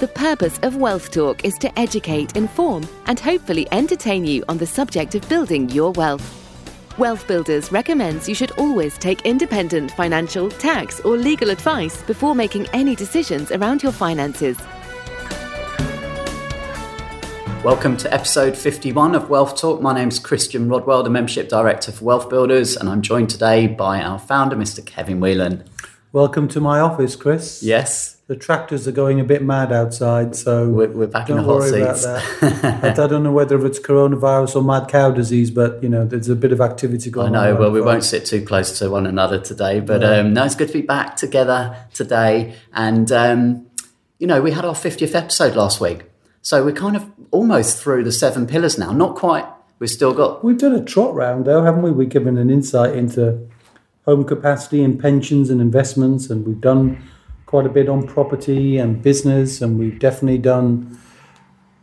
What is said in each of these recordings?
The purpose of Wealth Talk is to educate, inform, and hopefully entertain you on the subject of building your wealth. Wealth Builders recommends you should always take independent financial, tax, or legal advice before making any decisions around your finances. Welcome to episode 51 of Wealth Talk. My name is Christian Rodwell, the Membership Director for Wealth Builders, and I'm joined today by our founder, Mr. Kevin Whelan. Welcome to my office, Chris. Yes. The tractors are going a bit mad outside, so we're, we're back in the hot seats. I don't know whether it's coronavirus or mad cow disease, but you know, there's a bit of activity going on. I know. around Well, we won't sit too close to one another today, but um, no, it's good to be back together today. And um, you know, we had our 50th episode last week, so we're kind of almost through the seven pillars now. Not quite. We've still got We've done a trot round, though, haven't we? We've given an insight into home capacity and pensions and investments, and we've done quite a bit on property and business, and we've definitely done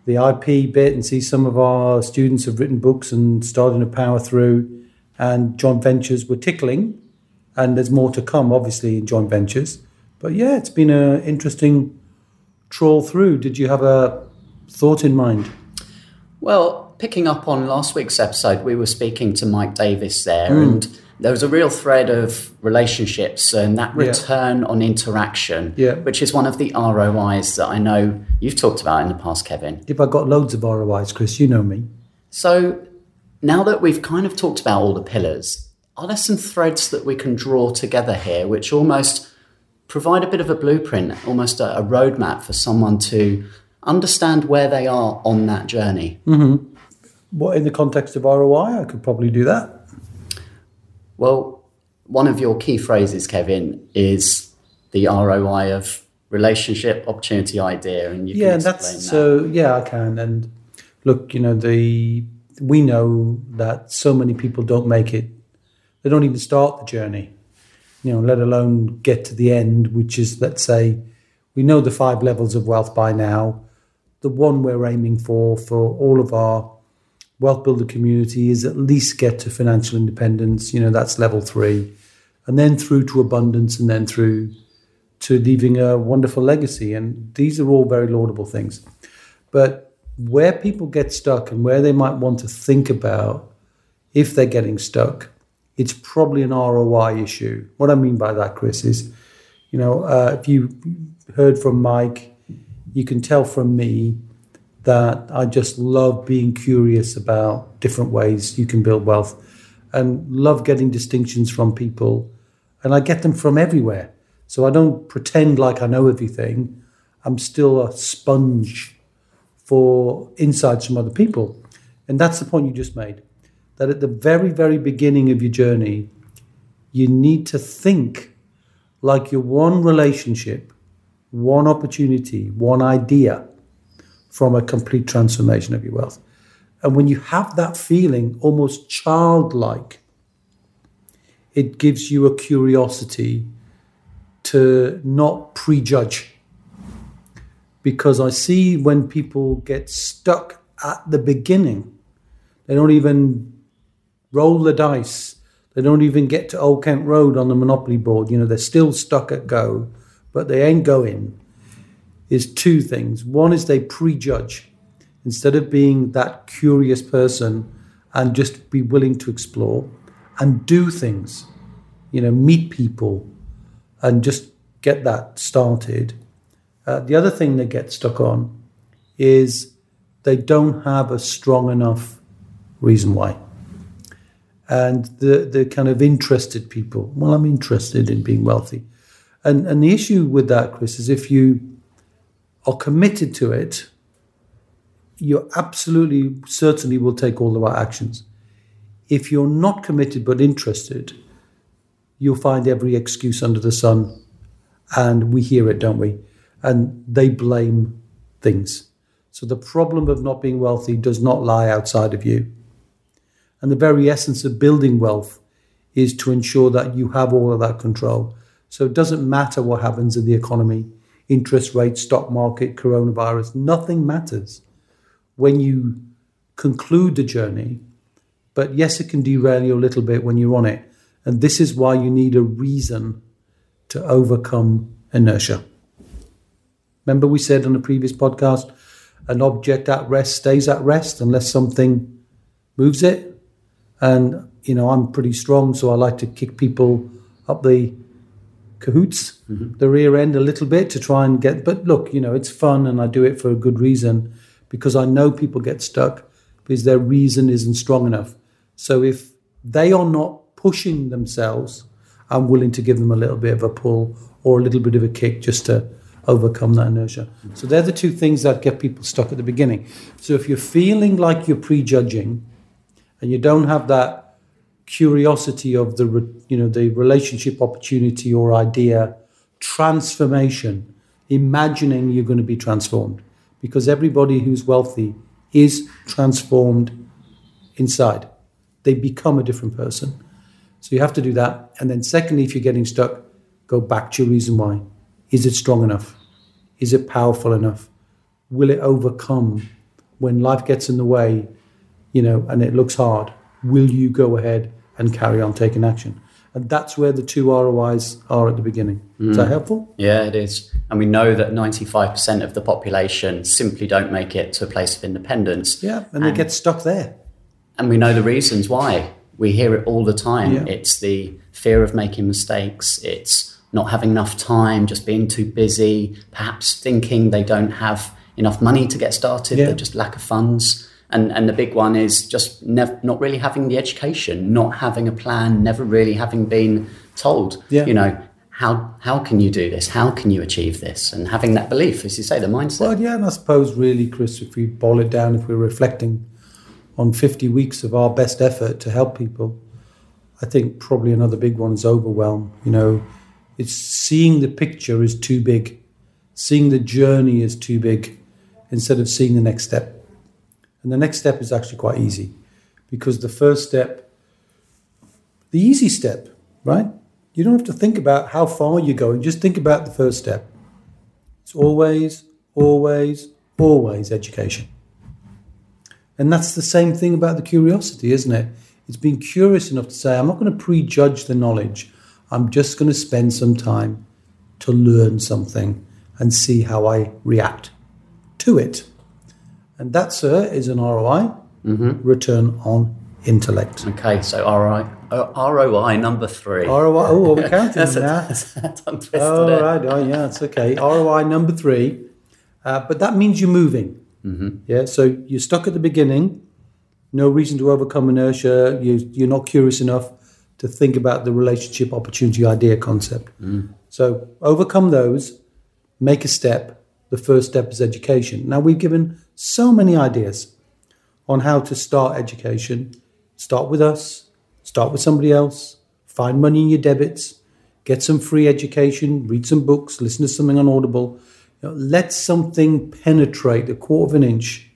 the IP bit and see some of our students have written books and starting to power through, and joint ventures were tickling, and there's more to come, obviously, in joint ventures. But yeah, it's been an interesting trawl through. Did you have a thought in mind? Well, picking up on last week's episode, we were speaking to Mike Davis there, hmm. and there was a real thread of relationships and that Yeah. return on interaction, Yeah. which is one of the ROIs that I know you've talked about in the past, Kevin. If I got loads of ROIs, Chris, you know me. So now that we've kind of talked about all the pillars, are there some threads that we can draw together here which almost provide a bit of a blueprint, almost a, a roadmap for someone to understand where they are on that journey? Mm-hmm. What in the context of ROI, I could probably do that. Well, one of your key phrases, Kevin, is the ROI of relationship opportunity idea, and you yeah, can that's that. so. Yeah, I can. And look, you know, the we know that so many people don't make it. They don't even start the journey. You know, let alone get to the end, which is let's say we know the five levels of wealth by now. The one we're aiming for for all of our wealth builder community is at least get to financial independence. You know, that's level three, and then through to abundance, and then through to leaving a wonderful legacy. And these are all very laudable things. But where people get stuck and where they might want to think about if they're getting stuck, it's probably an ROI issue. What I mean by that, Chris, is you know, uh, if you heard from Mike, you can tell from me that I just love being curious about different ways you can build wealth and love getting distinctions from people. And I get them from everywhere. So I don't pretend like I know everything. I'm still a sponge for insights from other people. And that's the point you just made. That at the very, very beginning of your journey, you need to think like you're one relationship, one opportunity, one idea from a complete transformation of your wealth. And when you have that feeling, almost childlike, it gives you a curiosity to not prejudge. Because I see when people get stuck at the beginning, they don't even roll the dice. They don't even get to Old Kent Road on the Monopoly board. You know, they're still stuck at go, but they ain't going. Is two things. One is they prejudge instead of being that curious person and just be willing to explore and do things, you know, meet people and just get that started. Uh, the other thing they get stuck on is they don't have a strong enough reason why. And the, the kind of interested people, well, I'm interested in being wealthy. And, and the issue with that, Chris, is if you are committed to it, you absolutely certainly will take all the right actions. If you're not committed but interested, you'll find every excuse under the sun. And we hear it, don't we? And they blame things. So the problem of not being wealthy does not lie outside of you. And the very essence of building wealth is to ensure that you have all of that control. So it doesn't matter what happens in the economy, interest rates, stock market, coronavirus, nothing matters when you conclude the journey. But yes, it can derail you a little bit when you're on it. And this is why you need a reason to overcome inertia. Remember, we said on the previous podcast, an object at rest stays at rest unless something moves it. And, you know, I'm pretty strong, so I like to kick people up the cahoots, mm-hmm. the rear end a little bit to try and get. But look, you know, it's fun and I do it for a good reason because I know people get stuck because their reason isn't strong enough. So if they are not pushing themselves, I'm willing to give them a little bit of a pull or a little bit of a kick just to overcome that inertia. So they're the two things that get people stuck at the beginning. So if you're feeling like you're prejudging and you don't have that curiosity of the you know the relationship opportunity or idea transformation imagining you're going to be transformed. Because everybody who's wealthy is transformed inside. They become a different person. So you have to do that. And then secondly if you're getting stuck go back to your reason why. Is it strong enough? Is it powerful enough? Will it overcome when life gets in the way you know and it looks hard? Will you go ahead and carry on taking action? And that's where the two ROIs are at the beginning. Mm. Is that mm. helpful? Yeah, it is. And we know that 95% of the population simply don't make it to a place of independence. Yeah, and, and they get stuck there. And we know the reasons why. We hear it all the time. Yeah. It's the fear of making mistakes, it's not having enough time, just being too busy, perhaps thinking they don't have enough money to get started, yeah. just lack of funds. And, and the big one is just nev- not really having the education, not having a plan, never really having been told, yeah. you know, how, how can you do this? How can you achieve this? And having that belief, as you say, the mindset. Well, yeah, and I suppose really, Chris, if we boil it down, if we're reflecting on 50 weeks of our best effort to help people, I think probably another big one is overwhelm. You know, it's seeing the picture is too big, seeing the journey is too big instead of seeing the next step. And the next step is actually quite easy because the first step, the easy step, right? You don't have to think about how far you're going, just think about the first step. It's always, always, always education. And that's the same thing about the curiosity, isn't it? It's being curious enough to say, I'm not going to prejudge the knowledge. I'm just going to spend some time to learn something and see how I react to it. And that, sir, is an ROI, mm-hmm. return on intellect. Okay, so ROI, uh, ROI number three. ROI, oh, we're counting that's now. A, oh, right, oh, yeah, it's okay. ROI number three, uh, but that means you're moving. Mm-hmm. Yeah, so you're stuck at the beginning, no reason to overcome inertia, you, you're not curious enough to think about the relationship opportunity idea concept. Mm. So overcome those, make a step. The first step is education. Now, we've given so many ideas on how to start education. Start with us, start with somebody else, find money in your debits, get some free education, read some books, listen to something on Audible. You know, let something penetrate a quarter of an inch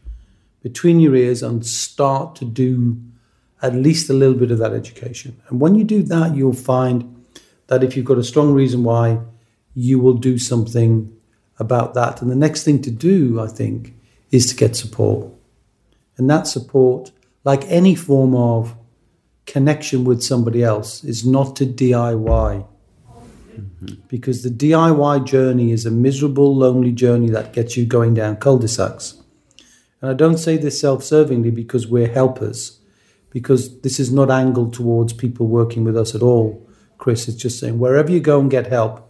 between your ears and start to do at least a little bit of that education. And when you do that, you'll find that if you've got a strong reason why, you will do something about that. And the next thing to do, I think, is to get support. And that support, like any form of connection with somebody else, is not to DIY. Mm-hmm. Because the DIY journey is a miserable, lonely journey that gets you going down cul de sacs. And I don't say this self servingly because we're helpers, because this is not angled towards people working with us at all. Chris is just saying wherever you go and get help,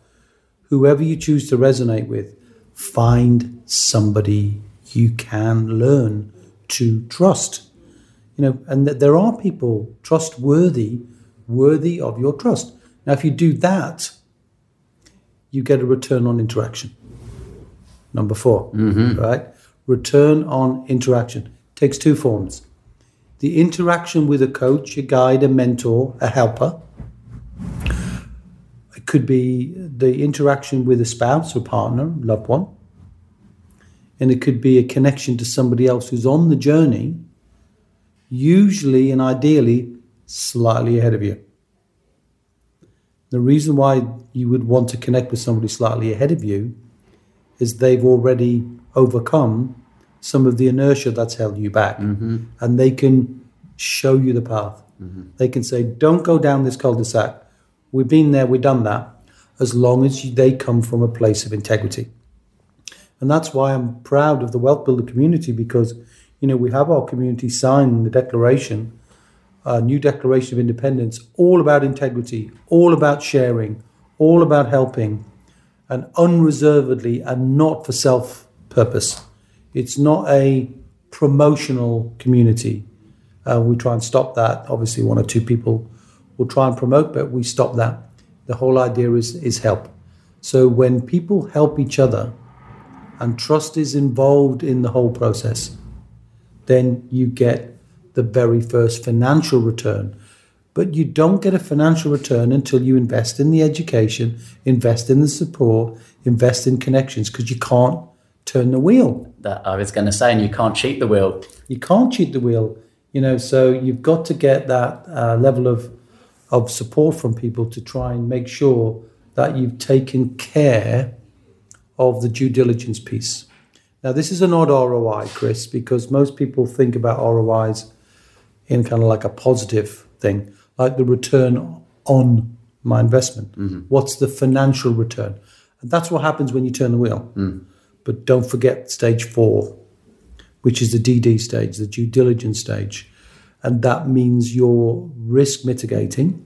whoever you choose to resonate with, find somebody you can learn to trust. You know, and that there are people trustworthy, worthy of your trust. Now, if you do that, you get a return on interaction. Number 4 mm-hmm. right? Return on interaction takes two forms the interaction with a coach, a guide, a mentor, a helper. It could be the interaction with a spouse or partner, loved one and it could be a connection to somebody else who's on the journey, usually and ideally slightly ahead of you. The reason why you would want to connect with somebody slightly ahead of you is they've already overcome some of the inertia that's held you back. Mm-hmm. And they can show you the path. Mm-hmm. They can say, don't go down this cul de sac. We've been there, we've done that, as long as they come from a place of integrity. And that's why I'm proud of the Wealth Builder community because, you know, we have our community sign the declaration, a new Declaration of Independence, all about integrity, all about sharing, all about helping, and unreservedly and not for self purpose. It's not a promotional community. Uh, we try and stop that. Obviously, one or two people will try and promote, but we stop that. The whole idea is, is help. So when people help each other and trust is involved in the whole process, then you get the very first financial return. But you don't get a financial return until you invest in the education, invest in the support, invest in connections, because you can't turn the wheel. That I was going to say, and you can't cheat the wheel. You can't cheat the wheel, you know. So you've got to get that uh, level of of support from people to try and make sure that you've taken care of the due diligence piece. Now, this is an odd ROI, Chris, because most people think about ROIs in kind of like a positive thing, like the return on my investment. Mm-hmm. What's the financial return? And that's what happens when you turn the wheel. Mm. But don't forget stage four, which is the DD stage, the due diligence stage. And that means you're risk mitigating.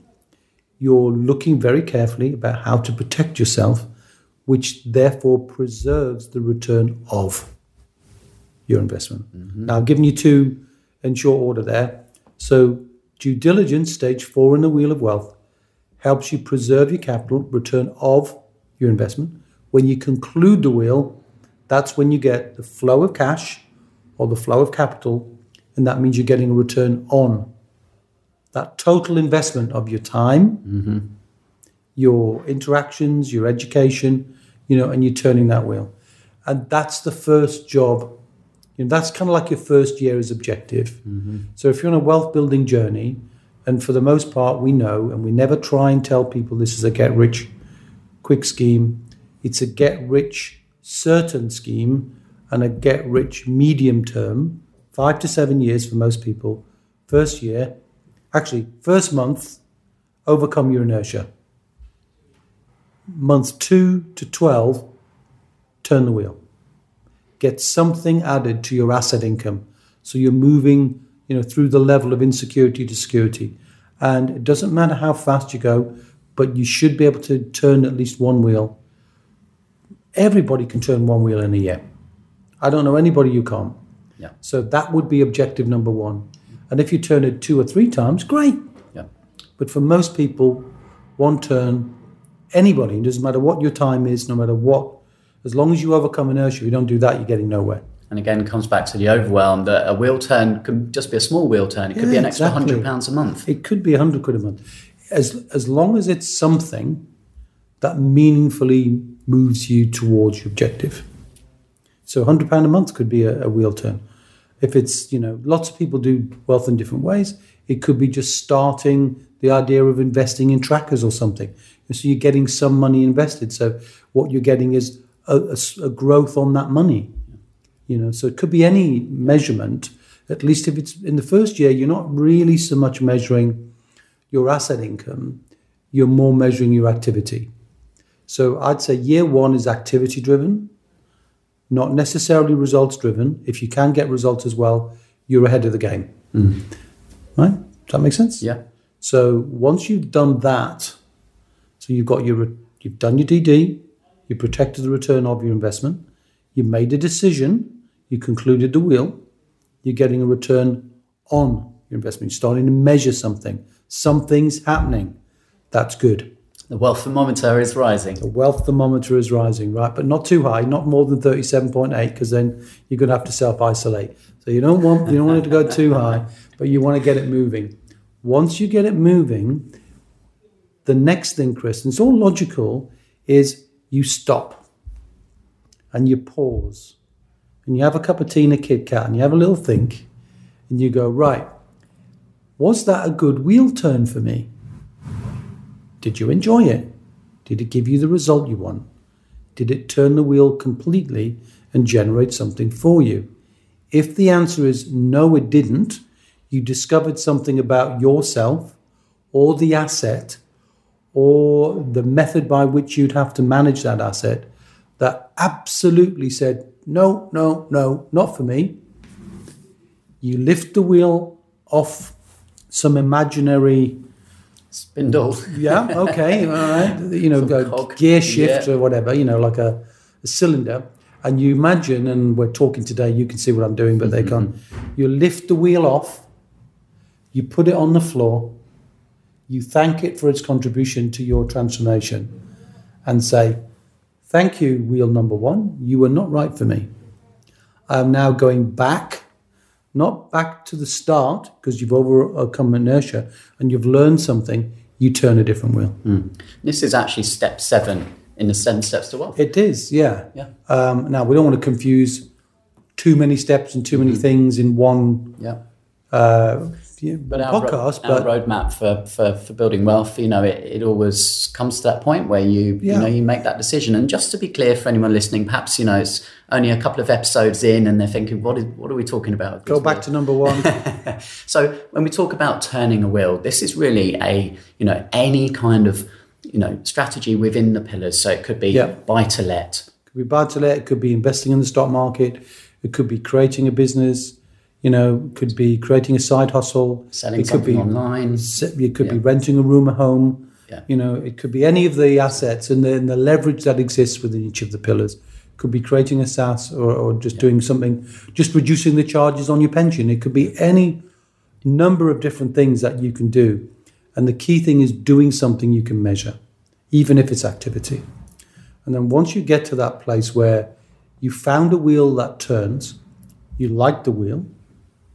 You're looking very carefully about how to protect yourself, which therefore preserves the return of your investment. Mm-hmm. Now, I've given you two in short order there. So, due diligence, stage four in the wheel of wealth, helps you preserve your capital, return of your investment. When you conclude the wheel, that's when you get the flow of cash or the flow of capital and that means you're getting a return on that total investment of your time, mm-hmm. Your interactions, your education, you know, and you're turning that wheel. And that's the first job. You know, that's kind of like your first year as objective. Mm-hmm. So if you're on a wealth building journey, and for the most part, we know, and we never try and tell people this is a get rich quick scheme. It's a get rich certain scheme and a get rich medium term five to seven years for most people. First year, actually, first month, overcome your inertia. Month two to 12, turn the wheel. Get something added to your asset income. So you're moving, you know, through the level of insecurity to security. And it doesn't matter how fast you go, but you should be able to turn at least one wheel. Everybody can turn one wheel in a year. I don't know anybody who can't. Yeah. So that would be objective number one. And if you turn it two or three times, great. Yeah. But for most people, one turn, anybody, it doesn't matter what your time is, no matter what, as long as you overcome inertia, if you don't do that, you're getting nowhere. And again, it comes back to the overwhelm that a wheel turn can just be a small wheel turn. It could be an extra exactly. hundred pounds a month. It could be a hundred quid a month. As as long as it's something that meaningfully moves you towards your objective. So hundred pound a month could be a, a wheel turn. If it's, you know, lots of people do wealth in different ways. It could be just starting the idea of investing in trackers or something. And so you're getting some money invested. So what you're getting is a growth on that money. You know, so it could be any measurement. At least if it's in the first year, you're not really so much measuring your asset income, you're more measuring your activity. So I'd say year one is activity driven, not necessarily results driven. If you can get results as well, you're ahead of the game. Mm-hmm. Right? Does that make sense? Yeah. So once you've done that, so you've got your you've done your DD, you protected the return of your investment, you made a decision, you concluded the wheel, you're getting a return on your investment. You're starting to measure something. Something's happening. That's good. The wealth thermometer is rising. The wealth thermometer is rising, right? But not too high, not more than 37.8, because then you're going to have to self isolate. So you don't want you don't want it to go too high, but you want to get it moving. Once you get it moving, the next thing, Chris, and it's all logical, is you stop and you pause and you have a cup of tea and a Kit Kat and you have a little think and you go, right, was that a good wheel turn for me? Did you enjoy it? Did it give you the result you want? Did it turn the wheel completely and generate something for you? If the answer is no, it didn't, you discovered something about yourself or the asset or the method by which you'd have to manage that asset that absolutely said, no, no, no, not for me. You lift the wheel off some imaginary, Spindle. yeah, okay, all right, you know, gear shift Yeah. or whatever, you know, like a, a cylinder. And you imagine, and we're talking today, you can see what I'm doing, but they can't. Mm-hmm. You lift the wheel off, you put it on the floor, you thank it for its contribution to your transformation, and say, Thank you, wheel number one. You were not right for me. I am now going back, not back to the start, because you've overcome inertia and you've learned something. You turn a different wheel. This is actually step seven in the seven steps to wealth. It is, yeah. Yeah. Um, now, we don't want to confuse too many steps and too many things in one Yeah. uh, But our, ro- podcast. our but roadmap for, for, for building wealth, you know, it, it always comes to that point where you Yeah. you know you make that decision. And just to be clear for anyone listening, perhaps you know it's only a couple of episodes in, and they're thinking, what is what are we talking about? go back to number one. So when we talk about turning a wheel, this is really a you know any kind of you know strategy within the pillars. So it could be Yeah. buy to let, could be buy to let, it could be investing in the stock market, it could be creating a business, you know, could be creating a side hustle, selling it could something be online. it could be renting a room at home. Yeah. You know, it could be any of the assets and the, and the leverage that exists within each of the pillars. Could be creating a SaaS or, or just doing something, just reducing the charges on your pension. It could be any number of different things that you can do. And the key thing is doing something you can measure, even if it's activity. And then once you get to that place where you found a wheel that turns, you like the wheel,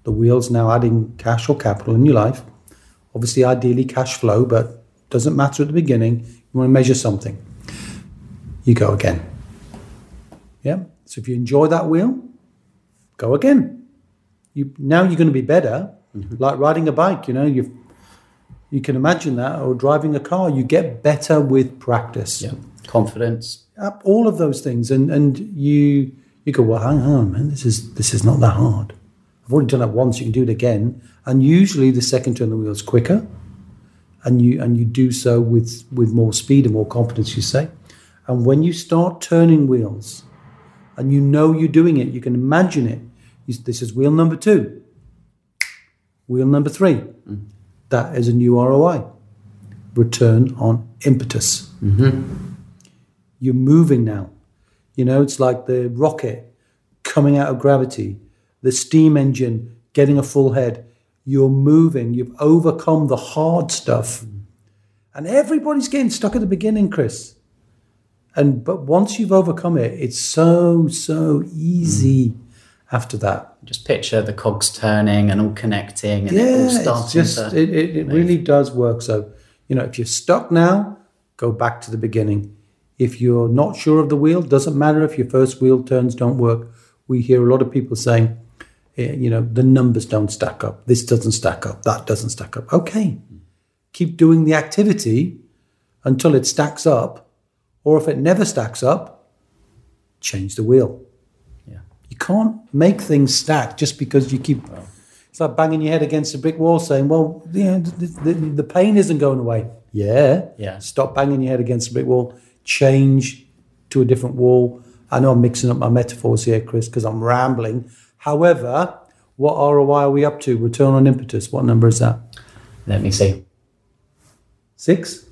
the wheel's now adding cash or capital in your life. Obviously, ideally cash flow, but doesn't matter at the beginning. You want to measure something. You go again. Yeah. So if you enjoy that wheel, go again. You now you're going to be better, mm-hmm. like riding a bike. You know you you can imagine that, or driving a car. You get better with practice. Yeah. Confidence. All of those things, and and you you go well. Hang on, man. This is this is not that hard. I've already done it once. You can do it again, and usually the second turn of the wheel is quicker, and you and you do so with with more speed and more confidence. You say, and when you start turning wheels, and you know you're doing it, you can imagine it. This is wheel number two. Wheel number three. That is a new ROI. Return on impetus. Mm-hmm. You're moving now. You know, it's like the rocket coming out of gravity, the steam engine getting a full head. You're moving. You've overcome the hard stuff. And everybody's getting stuck at the beginning, Chris. And but once you've overcome it, it's so, so easy after that. Just picture the cogs turning and all connecting and it all Yeah, starting it's just to. it, it, it really does work. So, you know, if you're stuck now, go back to the beginning. If you're not sure of the wheel, doesn't matter if your first wheel turns don't work. We hear a lot of people saying, eh, you know, the numbers don't stack up. This doesn't stack up. That doesn't stack up. Okay, keep doing the activity until it stacks up, or if it never stacks up, change the wheel. yeah. You can't make things stack just because you keep. It's like banging your head against a brick wall, saying, "Well, yeah, the, the, the pain isn't going away." Yeah, Yeah. Stop banging your head against a brick wall. Change to a different wall. I know I'm mixing up my metaphors here, Chris, because I'm rambling. However, what ROI are we up to? Return on impetus. What number is that? Let me see. Six.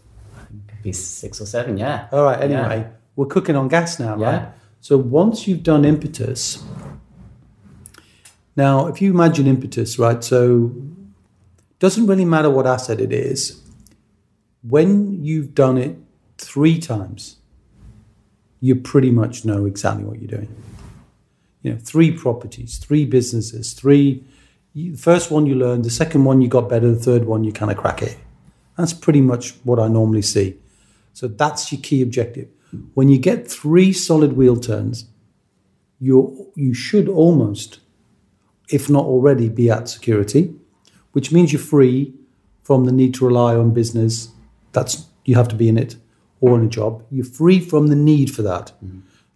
Be six or seven, yeah. All right. Anyway, we're cooking on gas now, right? So once you've done impetus, now if you imagine impetus, right? So doesn't really matter what asset it is. When you've done it three times, you pretty much know exactly what you're doing. You know, three properties, three businesses, three. You, the first one you learned, the second one you got better, the third one you kind of crack it. That's pretty much what I normally see. So that's your key objective. When you get three solid wheel turns, you you should almost, if not already, be at security, which means you're free from the need to rely on business. That's you have to be in it or in a job. You're free from the need for that.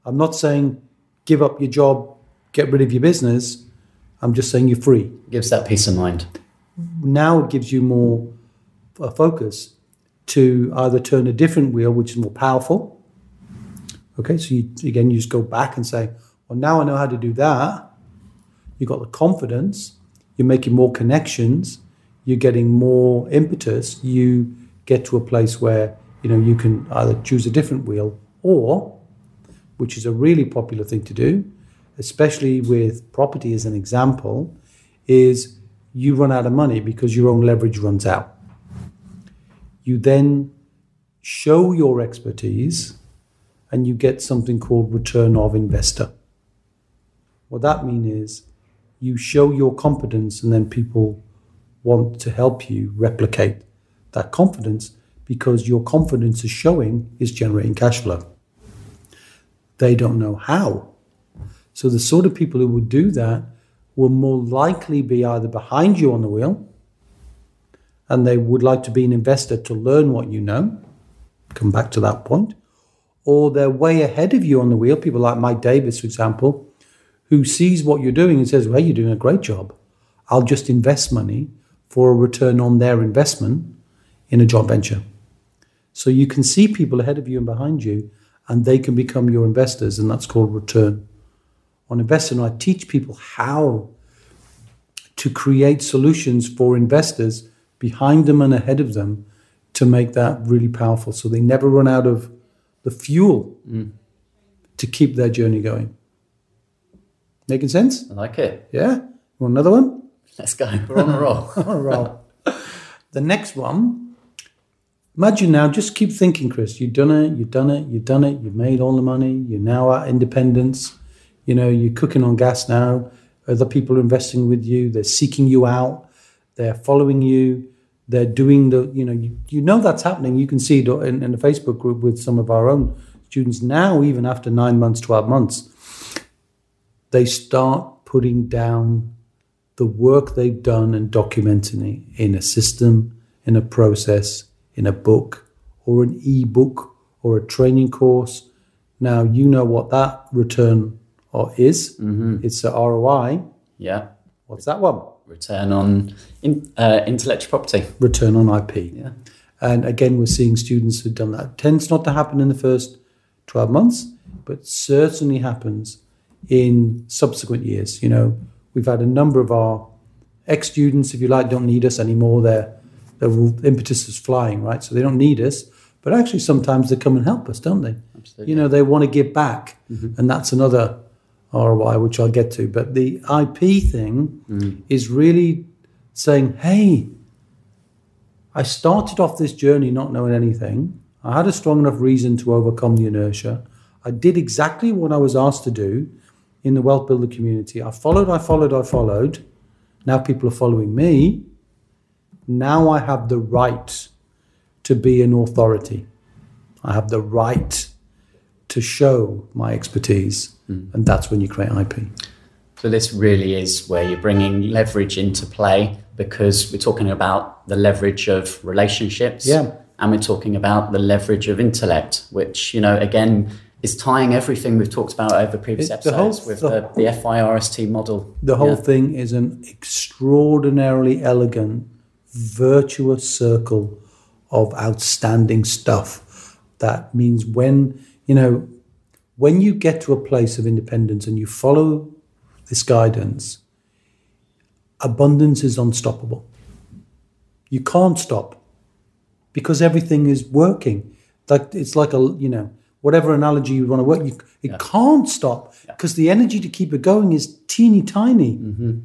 I'm not saying give up your job, get rid of your business. I'm just saying you're free Gives that peace of mind. now it gives you more uh, focus to either turn a different wheel, which is more powerful, Okay, so you, again, you just go back and say, well, now I know how to do that. You've got the confidence, you're making more connections, you're getting more impetus. You get to a place where you know you can either choose a different wheel or, which is a really popular thing to do, especially with property as an example, is you run out of money because your own leverage runs out. You then show your expertise and you get something called return of investor. What that means is you show your competence and then people want to help you replicate that confidence because your confidence is showing is generating cash flow. They don't know how. So the sort of people who would do that will more likely be either behind you on the wheel and they would like to be an investor to learn what you know. Come back to that point or they're way ahead of you on the wheel. People like Mike Davis, for example, who sees what you're doing and says, Well, you're doing a great job. I'll just invest money for a return on their investment in a joint venture. So you can see people ahead of you and behind you, and they can become your investors, and that's called return on investment. I teach people how to create solutions for investors behind them and ahead of them to make that really powerful so they never run out of the fuel mm. to keep their journey going. Making sense? I like it. Yeah. Want another one? Let's go. We're on a roll. on a roll. the next one. Imagine now, just keep thinking, Chris. You've done it, you've done it, you've done it, you've made all the money, you're now at independence. You know, you're cooking on gas now. Other people are investing with you, they're seeking you out, they're following you, they're doing the, you know, you, you know that's happening. You can see it in, in the Facebook group with some of our own students now, even after nine months, 12 months they start putting down the work they've done and documenting it in a system, in a process, in a book, or an e-book, or a training course. Now you know what that return or is. Mm-hmm. It's a ROI. Yeah. What's that one? Return on in, uh, intellectual property. Return on IP. Yeah. And again, we're seeing students who've done that. It tends not to happen in the first 12 months, but certainly happens in subsequent years. You know, we've had a number of our ex students, if you like, don't need us anymore. Their their impetus is flying, right? So they don't need us, but actually sometimes they come and help us, don't they? Absolutely. You know, they want to give back, mm-hmm. and that's another ROI which I'll get to. But the IP thing mm. is really saying, hey. I started off this journey not knowing anything. I had a strong enough reason to overcome the inertia. I did exactly what I was asked to do in the wealth builder community. I followed, I followed, I followed. Now people are following me. Now I have the right to be an authority. I have the right to show my expertise. Mm. And that's when you create IP. So, this really is where you're bringing leverage into play because we're talking about the leverage of relationships. Yeah. And we're talking about the leverage of intellect, which, you know, again, is tying everything we've talked about over previous episodes whole, with the, the, the, FIRST model. The whole yeah. thing is an extraordinarily elegant, virtuous circle of outstanding stuff. That means when, you know, when you get to a place of independence and you follow this guidance, abundance is unstoppable. You can't stop because everything is working. Like it's like a you know whatever analogy you want to work, you, it yeah. can't stop because yeah. the energy to keep it going is teeny tiny, mm-hmm.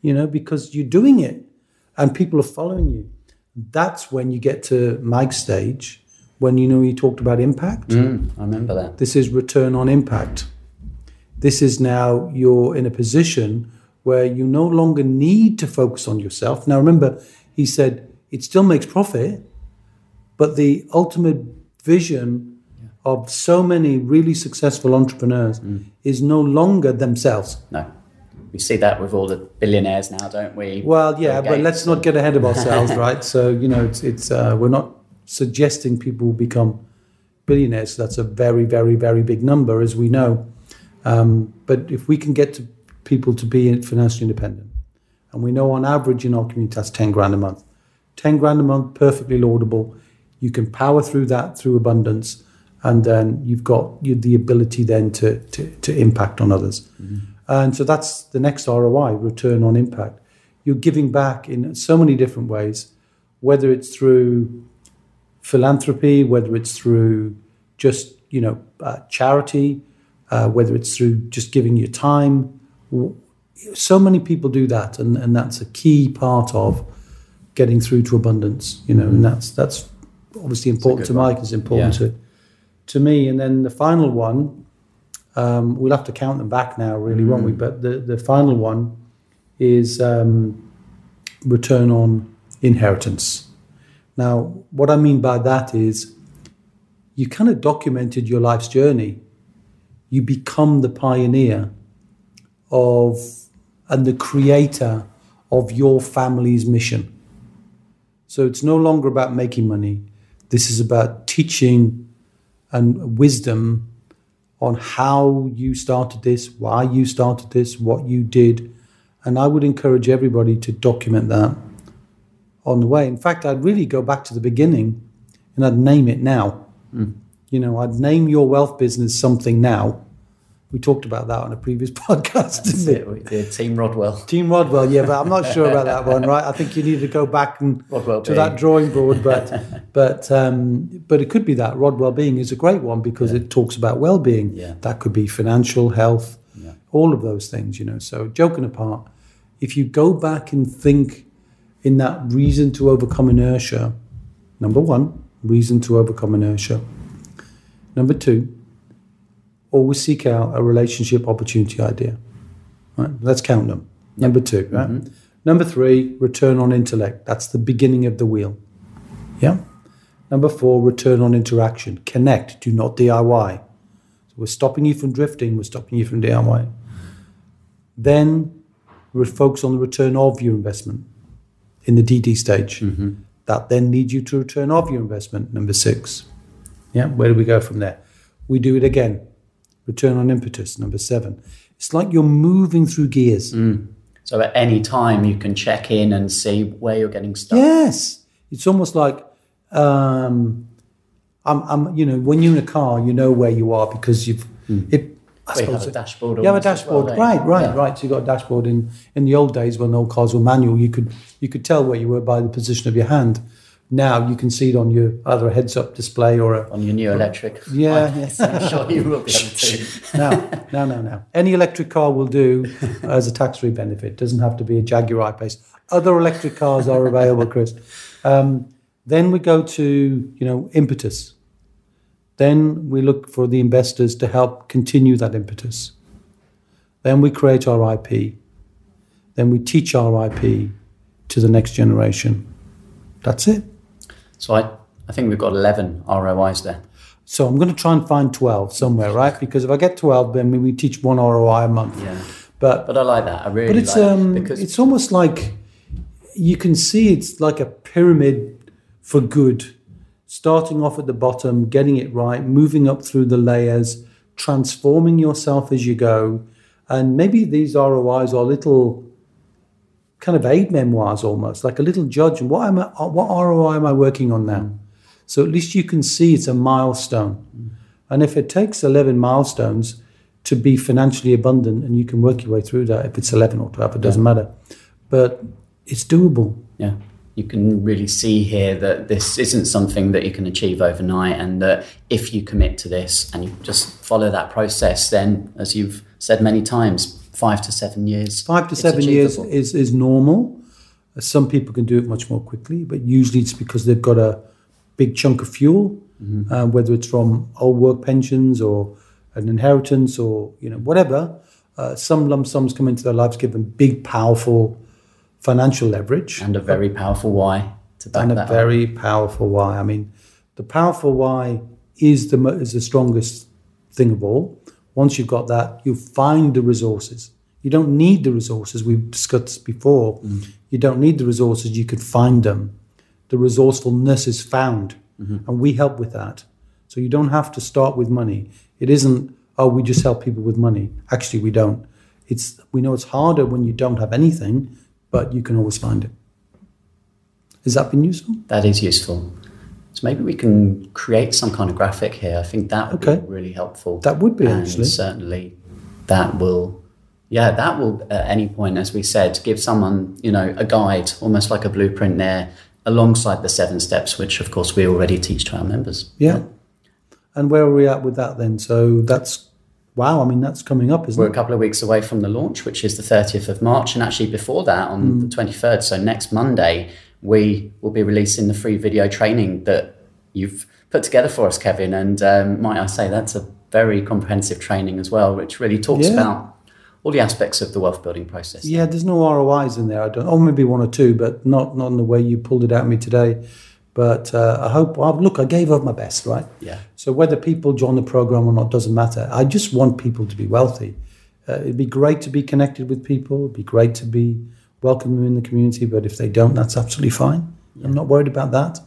you know, because you're doing it and people are following you. That's when you get to Mike's stage, when you know you talked about impact. Mm, I remember that. This is return on impact. This is now you're in a position where you no longer need to focus on yourself. Now, remember, he said it still makes profit, but the ultimate vision of so many really successful entrepreneurs mm. is no longer themselves. No. We see that with all the billionaires now, don't we? Well, yeah, but let's not get ahead of ourselves, right? So, you know, it's, it's uh, we're not suggesting people will become billionaires. That's a very, very, very big number, as we know. Um, but if we can get to people to be financially independent, and we know on average in our community that's 10 grand a month. 10 grand a month, perfectly laudable. You can power through that through abundance and then you've got you, the ability then to, to, to impact on others. And so that's the next ROI, return on impact. You're giving back in so many different ways, whether it's through philanthropy, whether it's through just you know uh, charity, uh, whether it's through just giving your time. So many people do that, and, and that's a key part of getting through to abundance. You know, and that's that's obviously important to one. Mike. It's important Yeah. to to me. And then the final one, um, we'll have to count them back now, really, won't we? But the the final one is um, return on inheritance. Now, what I mean by that is you kind of documented your life's journey. You become the pioneer of and the creator of your family's mission. So it's no longer about making money. This is about teaching and wisdom on how you started this, why you started this, what you did. And I would encourage everybody to document that on the way. In fact, I'd really go back to the beginning and I'd name it now. You know, I'd name your wealth business something now. We talked about that on a previous podcast, That's didn't we? it, the Team Rodwell. Team Rodwell, yeah, but I'm not sure about that one, right? I think you need to go back and Rodwell to that drawing board, but but um, but it could be that Rodwell Being is a great one because it talks about well-being. Yeah. That could be financial health, Yeah. all of those things, you know. So joking apart, if you go back and think in that reason to overcome inertia, number one, reason to overcome inertia. Number two, always seek out a relationship opportunity idea. Right? Let's count them. Number two, right? Mm-hmm. Number three, return on intellect. That's the beginning of the wheel. Yeah. Number four, return on interaction. Connect, do not DIY. So we're stopping you from drifting, we're stopping you from DIY. Then we focus on the return of your investment in the DD stage. Mm-hmm. That then leads you to return of your investment, number six. Yeah, where do we go from there? We do it again. Return on impetus, number seven. It's like you're moving through gears. Mm. So at any time you can check in and see where you're getting stuck. Yes, it's almost like um, I'm, I'm. You know, when you're in a car, you know where you are because you've. Mm. It, I. Well, you have a dashboard You have a well, dashboard, you? right? Right, Yeah. right. So you got a dashboard. In in the old days, when old cars were manual, you could you could tell where you were by the position of your hand. Now you can see it on your either a heads-up display or a On your new electric. Yeah, yes. I'm sure you will be able to. no, no, no, no. Any electric car will do as a tax-free benefit. Doesn't have to be a Jaguar I-Pace. Other electric cars are available, Chris. Um, then we go to you know impetus. Then we look for the investors to help continue that impetus. Then we create our IP. Then we teach our IP to the next generation. That's it. So I, I think we've got 11 ROIs there. So I'm going to try and find 12 somewhere, right? Because if I get 12, then we teach one ROI a month. Yeah. But But I like that. I really but it's like um because it's almost like you can see it's like a pyramid for good starting off at the bottom getting it right moving up through the layers transforming yourself as you go. And maybe these rois are little kind of aid memoirs almost like a little judge and what am I, what roi am i working on now? So at least you can see it's a milestone. And if it takes 11 milestones to be financially abundant and you can work your way through that if it's 11 or 12 it doesn't matter. But it's doable. Yeah, you can really see here that this isn't something that you can achieve overnight, and that if you commit to this and you just follow that process, then, as you've said many times, five to seven years. five to seven years is, is normal. Some people can do it much more quickly but usually it's because they've got a big chunk of fuel uh, whether it's from old work pensions or an inheritance or you know whatever. Uh, some lump sums come into their lives give them big powerful financial leverage and a very powerful why to back and a that up. very powerful why. I mean, the powerful why is the is the strongest thing of all. Once you've got that, you find the resources. You don't need the resources we've discussed before. Mm-hmm. You don't need the resources. You could find them. The resourcefulness is found, mm-hmm. and we help with that. So you don't have to start with money. It isn't oh we just help people with money. Actually, we don't. It's we know it's harder when you don't have anything, but you can always find it. Has that been useful? That is useful. So maybe we can create some kind of graphic here. I think that would Okay. be really helpful. That would be, and actually. certainly that will. Yeah, that will at any point, as we said, give someone you know a guide, almost like a blueprint there, alongside the seven steps, which of course we already teach to our members. Yeah. And where are we at with that then? So that's wow. I mean, that's coming up, isn't We're a couple of weeks away from the launch, which is the 30th of March. And actually, before that, on the 23rd, so next Monday, we will be releasing the free video training that you've put together for us, Kevin. And um, might I say, that's a very comprehensive training as well, which really talks Yeah. about all the aspects of the wealth building process. Yeah, there's no ROIs in there. I don't. Oh, maybe one or two, but not not in the way you pulled it out of me today. But uh, I hope. Well, look, I gave up my best, right? Yeah. So whether people join the program or not doesn't matter. I just want people to be wealthy. Uh, it'd be great to be connected with people. It'd be great to be welcome them in the community. But if they don't, that's absolutely fine. I'm not worried about that.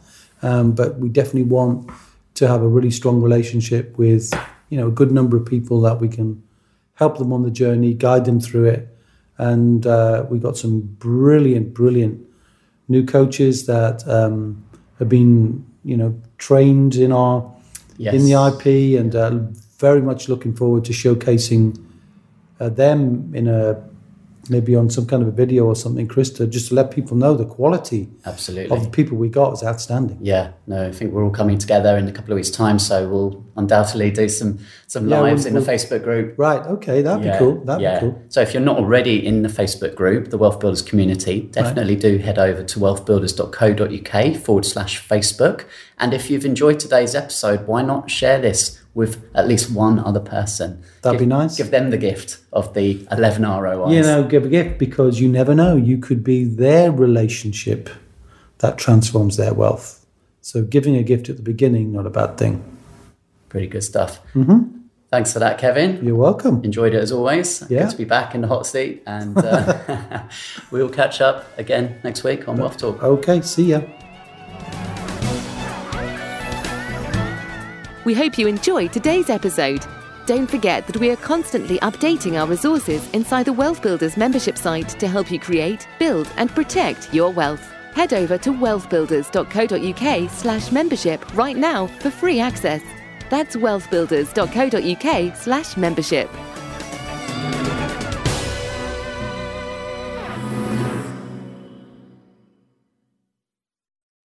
Um, but we definitely want to have a really strong relationship with you know a good number of people that we can help them on the journey, guide them through it. And uh, we got some brilliant, brilliant new coaches that um, have been, you know, trained in our Yes. in the IP, and uh, very much looking forward to showcasing uh, them in a maybe on some kind of a video or something, Krista, just to let people know the quality Absolutely. of the people we got is outstanding. yeah, no, I think we're all coming together in a couple of weeks' time, so we'll undoubtedly do some some Yeah, lives we'll- in the we'll- Facebook group. Right? Okay, that'd be cool. That'd yeah. be cool. So if you're not already in the Facebook group, the Wealth Builders community, definitely do head over to wealthbuilders.co.uk forward slash Facebook. And if you've enjoyed today's episode, why not share this with at least one other person? That'd Give- be nice. Give them the gift of the 11 ROIs. You know, give a gift because you never know. You could be their relationship that transforms their wealth. So giving a gift at the beginning, not a bad thing. Pretty good stuff. Thanks for that, Kevin. You're welcome. Enjoyed it as always. Yeah. Good to be back in the hot seat. And uh, we'll catch up again next week on Wealth Talk. Okay, see ya. We hope you enjoyed today's episode. Don't forget that we are constantly updating our resources inside the Wealth Builders membership site to help you create, build, and protect your wealth. Head over to wealthbuilders.co.uk slash membership right now for free access. That's wealthbuilders.co.uk slash membership.